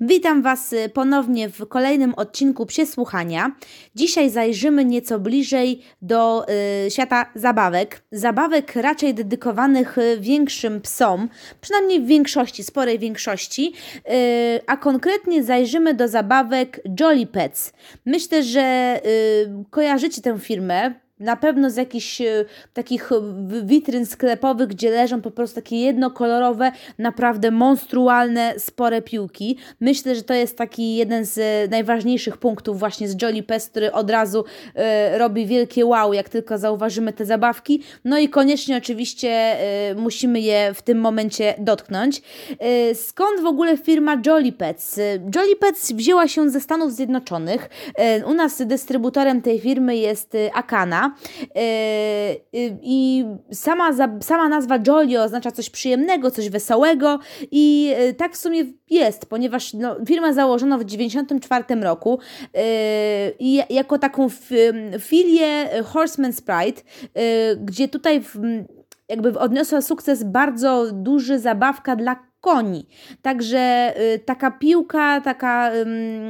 Witam Was y, ponownie w kolejnym odcinku Psiesłuchania. Dzisiaj zajrzymy nieco bliżej do y, świata zabawek. Zabawek raczej dedykowanych y, większym psom, przynajmniej w większości, sporej większości, y, a konkretnie zajrzymy do zabawek Jolly Pets. Myślę, że y, kojarzycie tę firmę na pewno z jakichś e, takich witryn sklepowych, gdzie leżą po prostu takie jednokolorowe, naprawdę monstrualne, spore piłki. Myślę, że to jest taki jeden z e, najważniejszych punktów właśnie z Jolly Pest, który od razu e, robi wielkie wow, jak tylko zauważymy te zabawki. No i koniecznie oczywiście e, musimy je w tym momencie dotknąć. E, skąd w ogóle firma Jolly Pets? E, Jolly Pets wzięła się ze Stanów Zjednoczonych. E, u nas dystrybutorem tej firmy jest e, Akana. E, I sama, sama nazwa Jolly oznacza coś przyjemnego, coś wesołego i e, tak w sumie jest, ponieważ no, firma założono w 1994 roku i jako taką filię Horseman's Pride, gdzie tutaj jakby odniosła sukces bardzo duży zabawka dla koni. Także y, taka piłka, taka,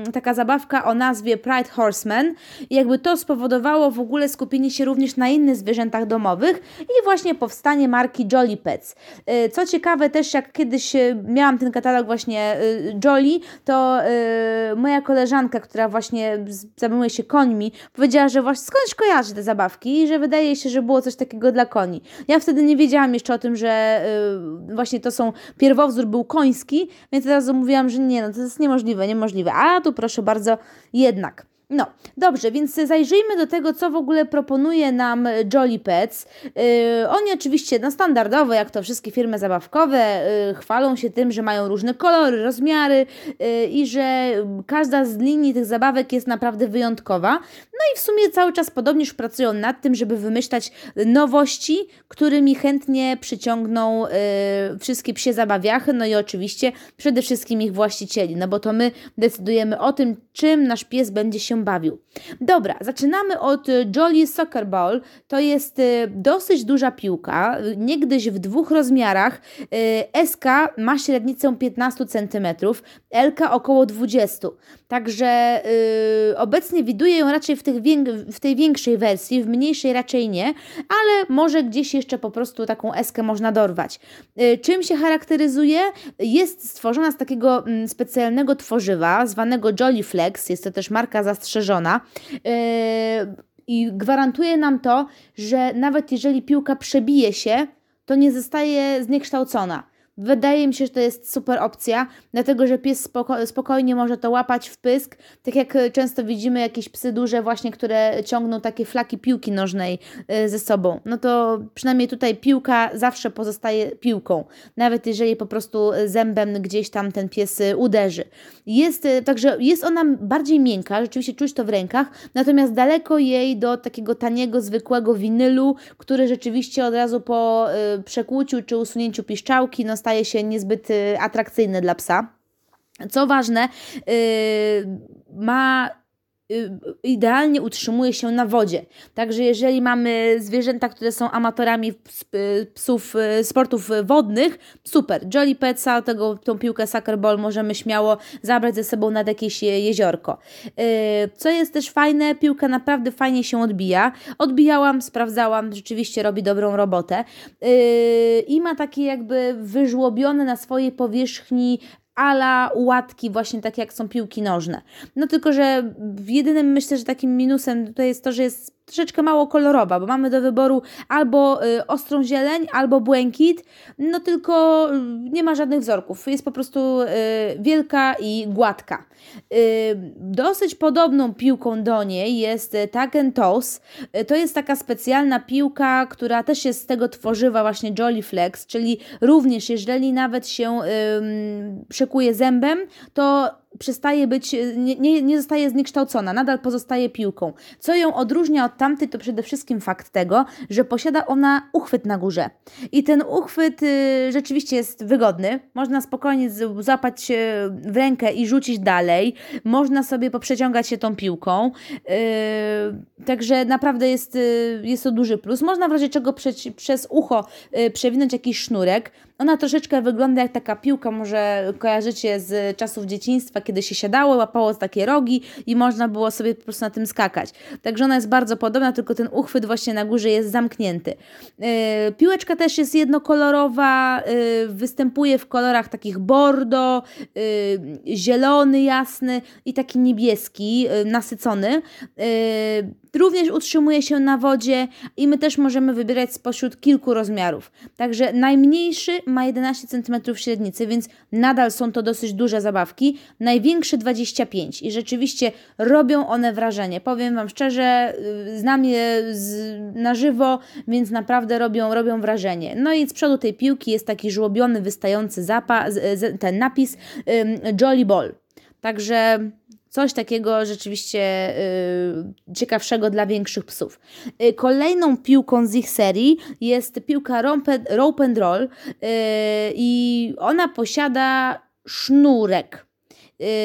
y, taka zabawka o nazwie Pride Horseman, jakby to spowodowało w ogóle skupienie się również na innych zwierzętach domowych i właśnie powstanie marki Jolly Pets. Y, co ciekawe też, jak kiedyś y, miałam ten katalog właśnie y, Jolly, to y, moja koleżanka, która właśnie zajmuje się końmi, powiedziała, że właśnie skądś kojarzy te zabawki i że wydaje się, że było coś takiego dla koni. Ja wtedy nie wiedziałam jeszcze o tym, że właśnie to są pierwowzór był koński, więc od razu mówiłam, że nie, no to jest niemożliwe, niemożliwe. A tu proszę bardzo, jednak. No, dobrze, więc zajrzyjmy do tego, co w ogóle proponuje nam Jolly Pets. Yy, oni oczywiście, no standardowo, jak to wszystkie firmy zabawkowe, yy, chwalą się tym, że mają różne kolory, rozmiary yy, i że każda z linii tych zabawek jest naprawdę wyjątkowa. No i w sumie cały czas podobnież pracują nad tym, żeby wymyślać nowości, którymi chętnie przyciągną yy, wszystkie psie zabawiachy, no i oczywiście przede wszystkim ich właścicieli, no bo to my decydujemy o tym, czym nasz pies będzie się bawił. Dobra, zaczynamy od y, Jolly Soccer Ball. To jest y, dosyć duża piłka, niegdyś w dwóch rozmiarach. Y, SK ma średnicę 15 cm, LK około 20. Także obecnie widuję ją raczej w, tych w tej większej wersji, w mniejszej raczej nie, ale może gdzieś jeszcze po prostu taką eskę można dorwać. Czym się charakteryzuje? Jest stworzona z takiego mm, specjalnego tworzywa zwanego Jolly Flex, jest to też marka zastrzeżona. Yy, I gwarantuje nam to, że nawet jeżeli piłka przebije się, to nie zostaje zniekształcona. Wydaje mi się, że to jest super opcja, dlatego że pies spoko spokojnie może to łapać w pysk. Tak jak e, często widzimy jakieś psy duże, właśnie, które ciągną takie flaki piłki nożnej e, ze sobą. No to przynajmniej tutaj piłka zawsze pozostaje piłką, nawet jeżeli po prostu zębem gdzieś tam ten pies e, uderzy. Jest, także jest ona bardziej miękka, rzeczywiście czuć to w rękach, natomiast daleko jej do takiego taniego, zwykłego winylu, który rzeczywiście od razu po przekłuciu czy usunięciu piszczałki, no staje się niezbyt y, atrakcyjny dla psa. Co ważne, yy, ma Y, idealnie utrzymuje się na wodzie. Także jeżeli mamy zwierzęta, które są amatorami y, psów, y, sportów wodnych, super. Jolly Petsa, tego, tą piłkę soccer ball możemy śmiało zabrać ze sobą nad jakieś jeziorko. Co jest też fajne, piłka naprawdę fajnie się odbija. Odbijałam, sprawdzałam, rzeczywiście robi dobrą robotę. I ma takie jakby wyżłobione na swojej powierzchni ala łatki, właśnie takie jak są piłki nożne. No tylko, że jedynym myślę, że takim minusem tutaj jest to, że jest troszeczkę mało kolorowa, bo mamy do wyboru albo y, ostrą zieleń, albo błękit, no tylko y, nie ma żadnych wzorków. Jest po prostu y, wielka i gładka. Dosyć podobną piłką do niej jest Tag and Toss. To jest taka specjalna piłka, która też jest z tego tworzywa właśnie Jolly Flex, czyli również jeżeli nawet się przekuje zębem, to przestaje być, nie, nie, nie zostaje zniekształcona, nadal pozostaje piłką. Co ją odróżnia od tamtej, to przede wszystkim fakt tego, że posiada ona uchwyt na górze. I ten uchwyt y, rzeczywiście jest wygodny. Można spokojnie złapać w rękę i rzucić dalej. Można sobie poprzeciągać się tą piłką. Yy, także naprawdę jest, y, jest to duży plus. Można w razie czego prze, przez ucho y, przewinąć jakiś sznurek. Ona troszeczkę wygląda jak taka piłka, może kojarzycie z czasów dzieciństwa, kiedy się siadało, łapało takie rogi i można było sobie po prostu na tym skakać. Także ona jest bardzo podobna, tylko ten uchwyt właśnie na górze jest zamknięty. Yy, piłeczka też jest jednokolorowa, yy, występuje w kolorach takich bordo, yy, zielony jasny i taki niebieski, yy, nasycony. Również utrzymuje się na wodzie i my też możemy wybierać spośród kilku rozmiarów. Także najmniejszy ma 11 cm średnicy, więc nadal są to dosyć duże zabawki. Największy 25 i rzeczywiście robią one wrażenie. Powiem Wam szczerze, y, znam je z, na żywo, więc naprawdę robią, robią wrażenie. No i z przodu tej piłki jest taki żłobiony, wystający zapa, ten napis Jolly Ball. Także Coś takiego rzeczywiście y, ciekawszego dla większych psów. Y, kolejną piłką z ich serii jest piłka rope and roll y, i ona posiada sznurek.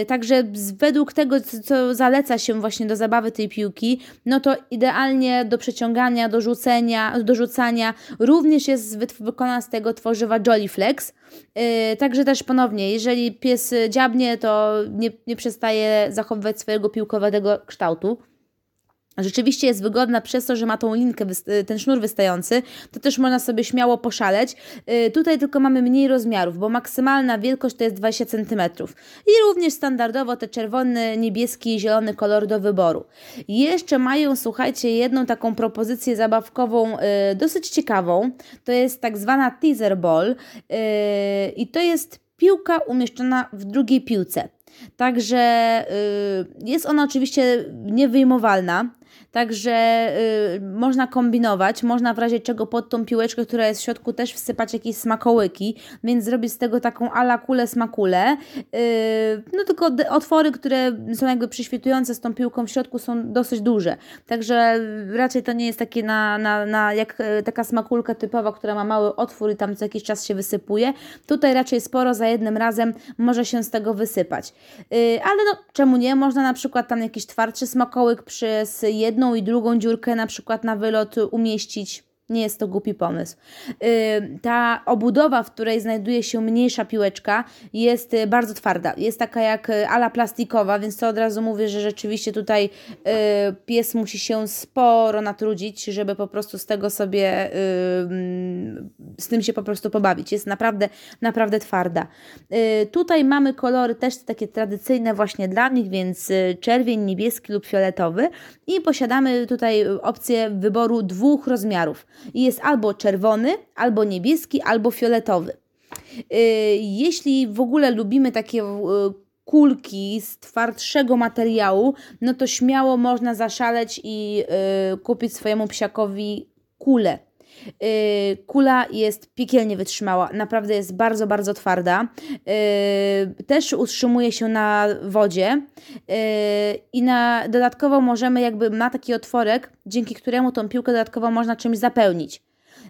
Y, także według tego, co zaleca się właśnie do zabawy tej piłki, no to idealnie do przeciągania, do rzucenia, do rzucania również jest wykonana z tego tworzywa Jolly Flex. Yy, także też ponownie, jeżeli pies dziabnie, to nie, nie przestaje zachowywać swojego piłkowego kształtu rzeczywiście jest wygodna przez to, że ma tą linkę, y, ten sznur wystający, to też można sobie śmiało poszaleć. Y, tutaj tylko mamy mniej rozmiarów, bo maksymalna wielkość to jest 20 cm. I również standardowo te czerwony, niebieski i zielony kolor do wyboru. Jeszcze mają, słuchajcie, jedną taką propozycję zabawkową y, dosyć ciekawą. To jest tak zwana teaser ball i to jest piłka umieszczona w drugiej piłce. Także jest ona oczywiście niewyjmowalna, Także y, można kombinować, można w razie czego pod tą piłeczkę, która jest w środku, też wsypać jakieś smakołyki, więc zrobić z tego taką ala kulę smakule. Y, no tylko otwory, które są jakby przyświtujące z tą piłką w środku są dosyć duże. Także raczej to nie jest takie na, na, na jak y, taka smakulka typowa, która ma mały otwór i tam co jakiś czas się wysypuje. Tutaj raczej sporo za jednym razem może się z tego wysypać. Y, ale no czemu nie? Można na przykład tam jakiś twardszy smakołyk przez jedną jedną i drugą dziurkę na przykład na wylot umieścić nie jest to głupi pomysł. Y, ta obudowa, w której znajduje się mniejsza piłeczka, jest y, bardzo twarda. Jest taka jak y, ala plastikowa, więc to od razu mówię, że rzeczywiście tutaj pies musi się sporo natrudzić, żeby po prostu z tego sobie z tym się po prostu pobawić. Jest naprawdę, naprawdę twarda. Tutaj mamy kolory też takie tradycyjne właśnie dla nich, więc czerwień, niebieski lub fioletowy i posiadamy tutaj opcję wyboru dwóch rozmiarów i jest albo czerwony, albo niebieski, albo fioletowy. Y, jeśli w ogóle lubimy takie y, kulki z twardszego materiału, no to śmiało można zaszaleć i y, kupić swojemu psiakowi kulę kula jest piekielnie wytrzymała, naprawdę jest bardzo, bardzo twarda. Y, też utrzymuje się na wodzie y, i na, dodatkowo możemy jakby, ma taki otworek, dzięki któremu tą piłkę dodatkowo można czymś zapełnić.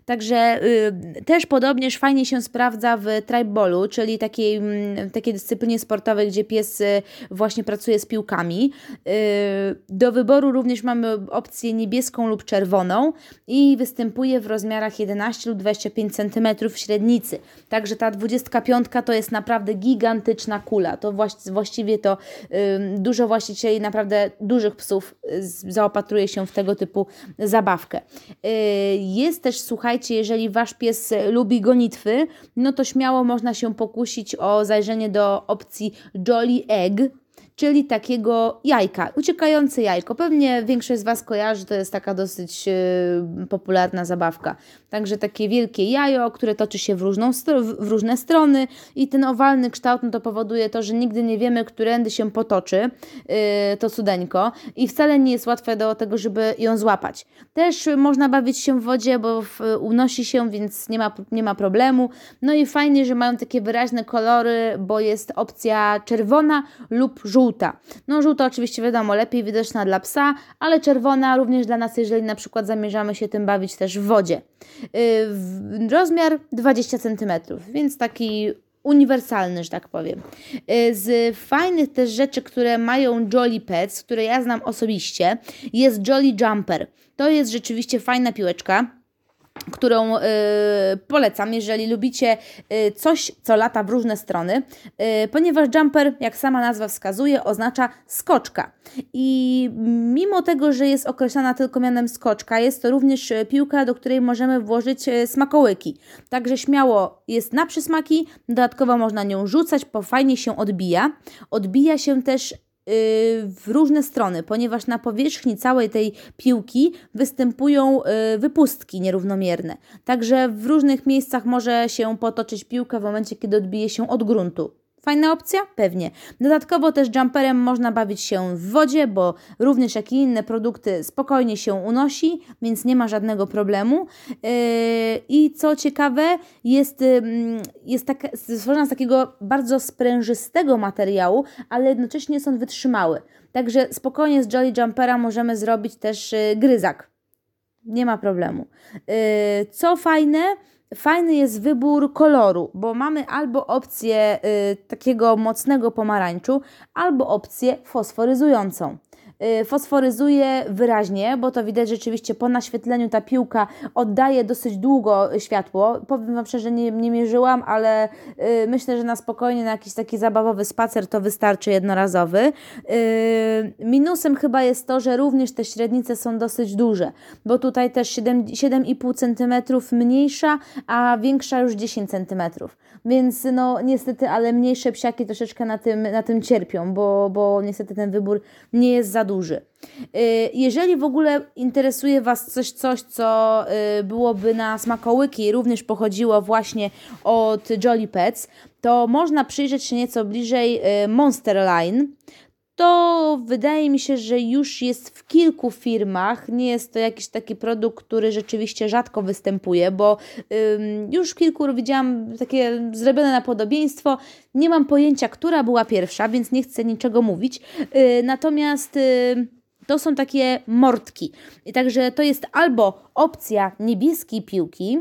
Także y, też podobnież fajnie się sprawdza w triballu, czyli takiej, y, takiej dyscyplinie sportowej, gdzie pies y, właśnie pracuje z piłkami. Y, do wyboru również mamy opcję niebieską lub czerwoną i występuje w rozmiarach 11 lub 25 cm średnicy. Także ta 25 to jest naprawdę gigantyczna kula. To właściwie to dużo właścicieli naprawdę dużych psów zaopatruje się w tego typu zabawkę. Y, jest też, słuchajcie, jeżeli wasz pies lubi gonitwy, no to śmiało można się pokusić o zajrzenie do opcji Jolly Egg, czyli takiego jajka, uciekające jajko. Pewnie większość z Was kojarzy, to jest taka dosyć yy, popularna zabawka. Także takie wielkie jajo, które toczy się w, różną, w różne strony i ten owalny kształt no to powoduje to, że nigdy nie wiemy, którędy się potoczy yy, to cudeńko i wcale nie jest łatwe do tego, żeby ją złapać. Też można bawić się w wodzie, bo w, unosi się, więc nie ma, nie ma problemu. No i fajnie, że mają takie wyraźne kolory, bo jest opcja czerwona lub żółta. No żółta oczywiście wiadomo, lepiej widoczna dla psa, ale czerwona również dla nas, jeżeli na przykład zamierzamy się tym bawić też w wodzie. Yy, rozmiar 20 cm, więc taki uniwersalny, że tak powiem. Yy, z fajnych też rzeczy, które mają Jolly Pets, które ja znam osobiście, jest Jolly Jumper. To jest rzeczywiście fajna piłeczka którą y, polecam, jeżeli lubicie y, coś, co lata w różne strony, y, ponieważ jumper, jak sama nazwa wskazuje, oznacza skoczka. I mimo tego, że jest określana tylko mianem skoczka, jest to również piłka, do której możemy włożyć smakołyki. Także śmiało jest na przysmaki, dodatkowo można nią rzucać, bo fajnie się odbija. Odbija się też w różne strony, ponieważ na powierzchni całej tej piłki występują y, wypustki nierównomierne. Także w różnych miejscach może się potoczyć piłka w momencie, kiedy odbije się od gruntu. Fajna opcja? Pewnie. Dodatkowo też jumperem można bawić się w wodzie, bo również jak i inne produkty spokojnie się unosi, więc nie ma żadnego problemu. Yy, I co ciekawe, jest, jest tak, stworzona z takiego bardzo sprężystego materiału, ale jednocześnie są wytrzymały. Także spokojnie z Jolly Jumpera możemy zrobić też y, gryzak. Nie ma problemu. Yy, co fajne, fajny jest wybór koloru, bo mamy albo opcję y, takiego mocnego pomarańczu, albo opcję fosforyzującą. Y, fosforyzuje wyraźnie, bo to widać rzeczywiście po naświetleniu ta piłka oddaje dosyć długo światło. Powiem Wam szczerze, nie, nie mierzyłam, ale y, myślę, że na spokojnie na jakiś taki zabawowy spacer to wystarczy jednorazowy. Y, minusem chyba jest to, że również te średnice są dosyć duże, bo tutaj też 7,5 cm mniejsza, a większa już 10 cm. Więc no niestety, ale mniejsze psiaki troszeczkę na tym, na tym cierpią, bo, bo niestety ten wybór nie jest za duży. Y, jeżeli w ogóle interesuje Was coś, coś co y, byłoby na smakołyki, również pochodziło właśnie od Jolly Pets, to można przyjrzeć się nieco bliżej y, Monster Line to wydaje mi się, że już jest w kilku firmach. Nie jest to jakiś taki produkt, który rzeczywiście rzadko występuje, bo ym, już w kilku widziałam takie zrobione na podobieństwo. Nie mam pojęcia, która była pierwsza, więc nie chcę niczego mówić. Yy, natomiast. Yy, to są takie mordki. I także to jest albo opcja niebieskiej piłki,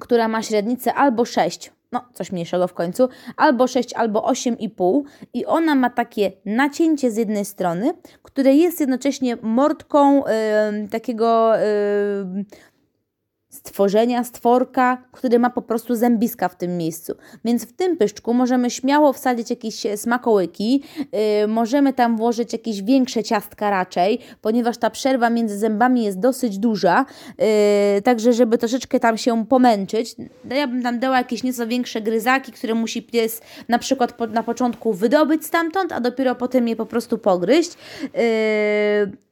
która ma średnicę albo 6 no coś mniejszego w końcu, albo 6, albo 8,5 i ona ma takie nacięcie z jednej strony, które jest jednocześnie mordką takiego stworzenia, stworka, który ma po prostu zębiska w tym miejscu. Więc w tym pyszczku możemy śmiało wsadzić jakieś smakołyki, yy, możemy tam włożyć jakieś większe ciastka raczej, ponieważ ta przerwa między zębami jest dosyć duża, yy, także żeby troszeczkę tam się pomęczyć, no ja bym tam dała jakieś nieco większe gryzaki, które musi pies na przykład po, na początku wydobyć stamtąd, a dopiero potem je po prostu pogryźć. Yy,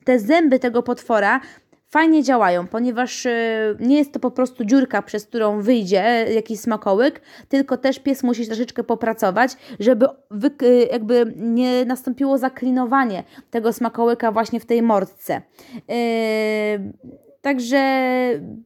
te zęby tego potwora fajnie działają, ponieważ y, nie jest to po prostu dziurka, przez którą wyjdzie jakiś smakołyk, tylko też pies musi troszeczkę popracować, żeby y, jakby nie nastąpiło zaklinowanie tego smakołyka właśnie w tej mordce. Yy, Także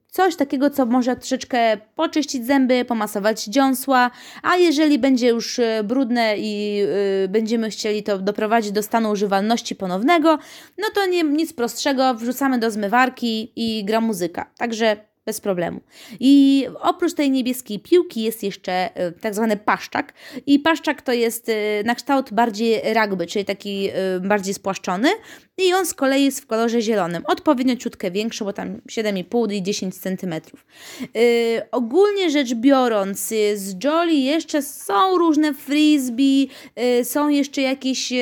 coś takiego, co może troszeczkę poczyścić zęby, pomasować dziąsła, a jeżeli będzie już e, brudne i yy, będziemy chcieli to doprowadzić do stanu używalności ponownego, no to nie, nic prostszego, wrzucamy do zmywarki i gra muzyka. Także bez problemu. I oprócz tej niebieskiej piłki jest jeszcze e, tak zwany paszczak. I paszczak to jest na kształt bardziej rugby, czyli taki bardziej spłaszczony. I on z kolei jest w kolorze zielonym, odpowiednio ciutkę większy, bo tam 7,5 i 10 cm. Yy, ogólnie rzecz biorąc, yy, z Jolly jeszcze są różne frisbee, yy, są jeszcze jakieś yy,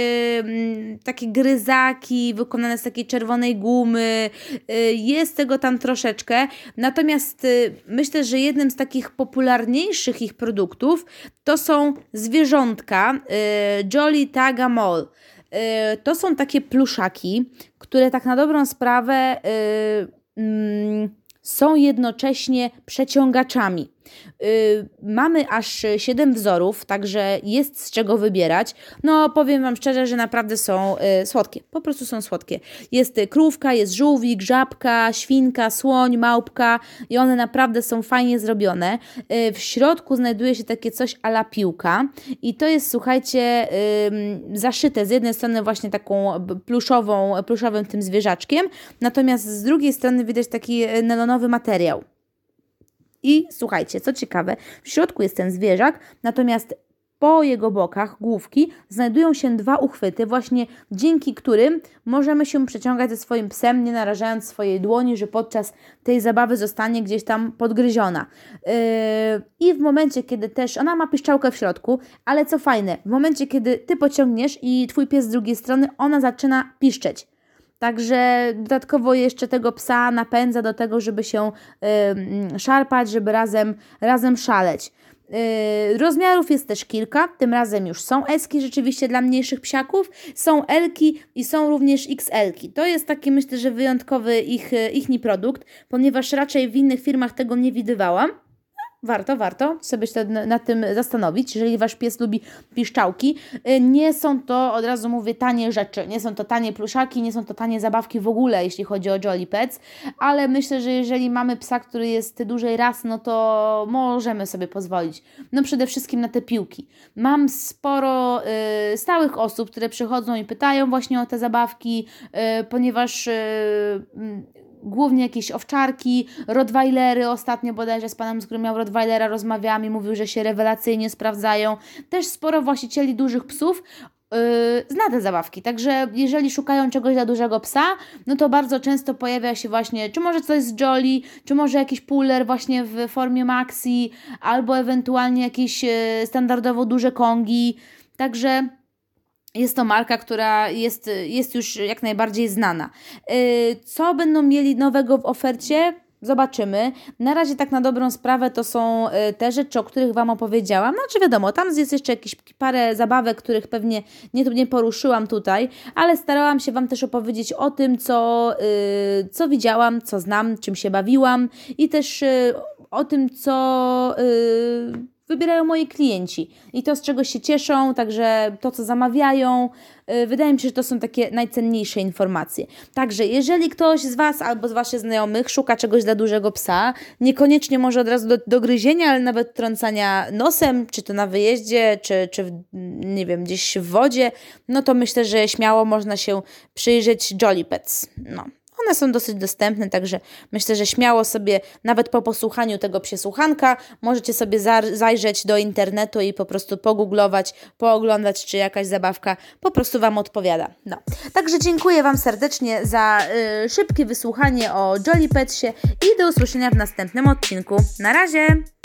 takie gryzaki wykonane z takiej czerwonej gumy, yy, jest tego tam troszeczkę, natomiast yy, myślę, że jednym z takich popularniejszych ich produktów to są zwierzątka Jolly Taga Mall. Yy, to są takie pluszaki, które tak na dobrą sprawę yy, yy, są jednocześnie przeciągaczami. Yy, mamy aż 7 wzorów, także jest z czego wybierać. No, powiem Wam szczerze, że naprawdę są yy, słodkie. Po prostu są słodkie. Jest krówka, jest żółwik, żabka, świnka, słoń, małpka i one naprawdę są fajnie zrobione. Yy, w środku znajduje się takie coś ala piłka i to jest, słuchajcie, zaszyte z jednej strony właśnie taką pluszową, pluszowym tym zwierzaczkiem, natomiast z drugiej strony widać taki nelonowy materiał. I słuchajcie, co ciekawe, w środku jest ten zwierzak, natomiast po jego bokach, główki, znajdują się dwa uchwyty, właśnie dzięki którym możemy się przeciągać ze swoim psem, nie narażając swojej dłoni, że podczas tej zabawy zostanie gdzieś tam podgryziona. Yy, I w momencie, kiedy też ona ma piszczałkę w środku, ale co fajne, w momencie, kiedy ty pociągniesz i twój pies z drugiej strony, ona zaczyna piszczeć. Także dodatkowo jeszcze tego psa napędza do tego, żeby się y, szarpać, żeby razem, razem szaleć. Yy, rozmiarów jest też kilka, tym razem już są eski rzeczywiście dla mniejszych psiaków, są elki i są również XL-ki. To jest taki myślę, że wyjątkowy ich, ichni produkt, ponieważ raczej w innych firmach tego nie widywałam. Warto, warto sobie się nad tym zastanowić, jeżeli Wasz pies lubi piszczałki. Y, nie są to, od razu mówię, tanie rzeczy, nie są to tanie pluszaki, nie są to tanie zabawki w ogóle, jeśli chodzi o Jolly Pets, ale myślę, że jeżeli mamy psa, który jest dużej ras, no to możemy sobie pozwolić. No przede wszystkim na te piłki. Mam sporo y, stałych osób, które przychodzą i pytają właśnie o te zabawki, y, ponieważ y, głównie jakieś owczarki, rottweilery. Ostatnio bodajże z panem, z którym miał rottweilera, rozmawiałam i mówił, że się rewelacyjnie sprawdzają. Też sporo właścicieli dużych psów Yy, zna te zabawki. Także jeżeli szukają czegoś dla dużego psa, no to bardzo często pojawia się właśnie, czy może coś z Jolly, czy może jakiś puller właśnie w formie maxi, albo ewentualnie jakieś yy, standardowo duże kongi. Także jest to marka, która jest, jest już jak najbardziej znana. Y, co będą mieli nowego w ofercie? Zobaczymy. Na razie tak na dobrą sprawę to są y, te rzeczy, o których Wam opowiedziałam. Znaczy wiadomo, tam jest jeszcze jakieś parę zabawek, których pewnie nie, nie poruszyłam tutaj, ale starałam się Wam też opowiedzieć o tym, co, yy, co widziałam, co znam, czym się bawiłam i też o tym, co... wybierają moi klienci i to, z czego się cieszą, także to, co zamawiają. Y, wydaje mi się, że to są takie najcenniejsze informacje. Także, jeżeli ktoś z Was albo z Waszych znajomych szuka czegoś dla dużego psa, niekoniecznie może od razu do, do gryzienia, ale nawet trącania nosem, czy to na wyjeździe, czy, czy w, nie wiem, gdzieś w wodzie, no to myślę, że śmiało można się przyjrzeć Jolly Pets. No. One są dosyć dostępne, także myślę, że śmiało sobie, nawet po posłuchaniu tego przesłuchanka, możecie sobie zajrzeć do internetu i po prostu pogooglować, pooglądać, czy jakaś zabawka po prostu Wam odpowiada. No. Także dziękuję Wam serdecznie za y, szybkie wysłuchanie o Jolly Petsie i do usłyszenia w następnym odcinku. Na razie!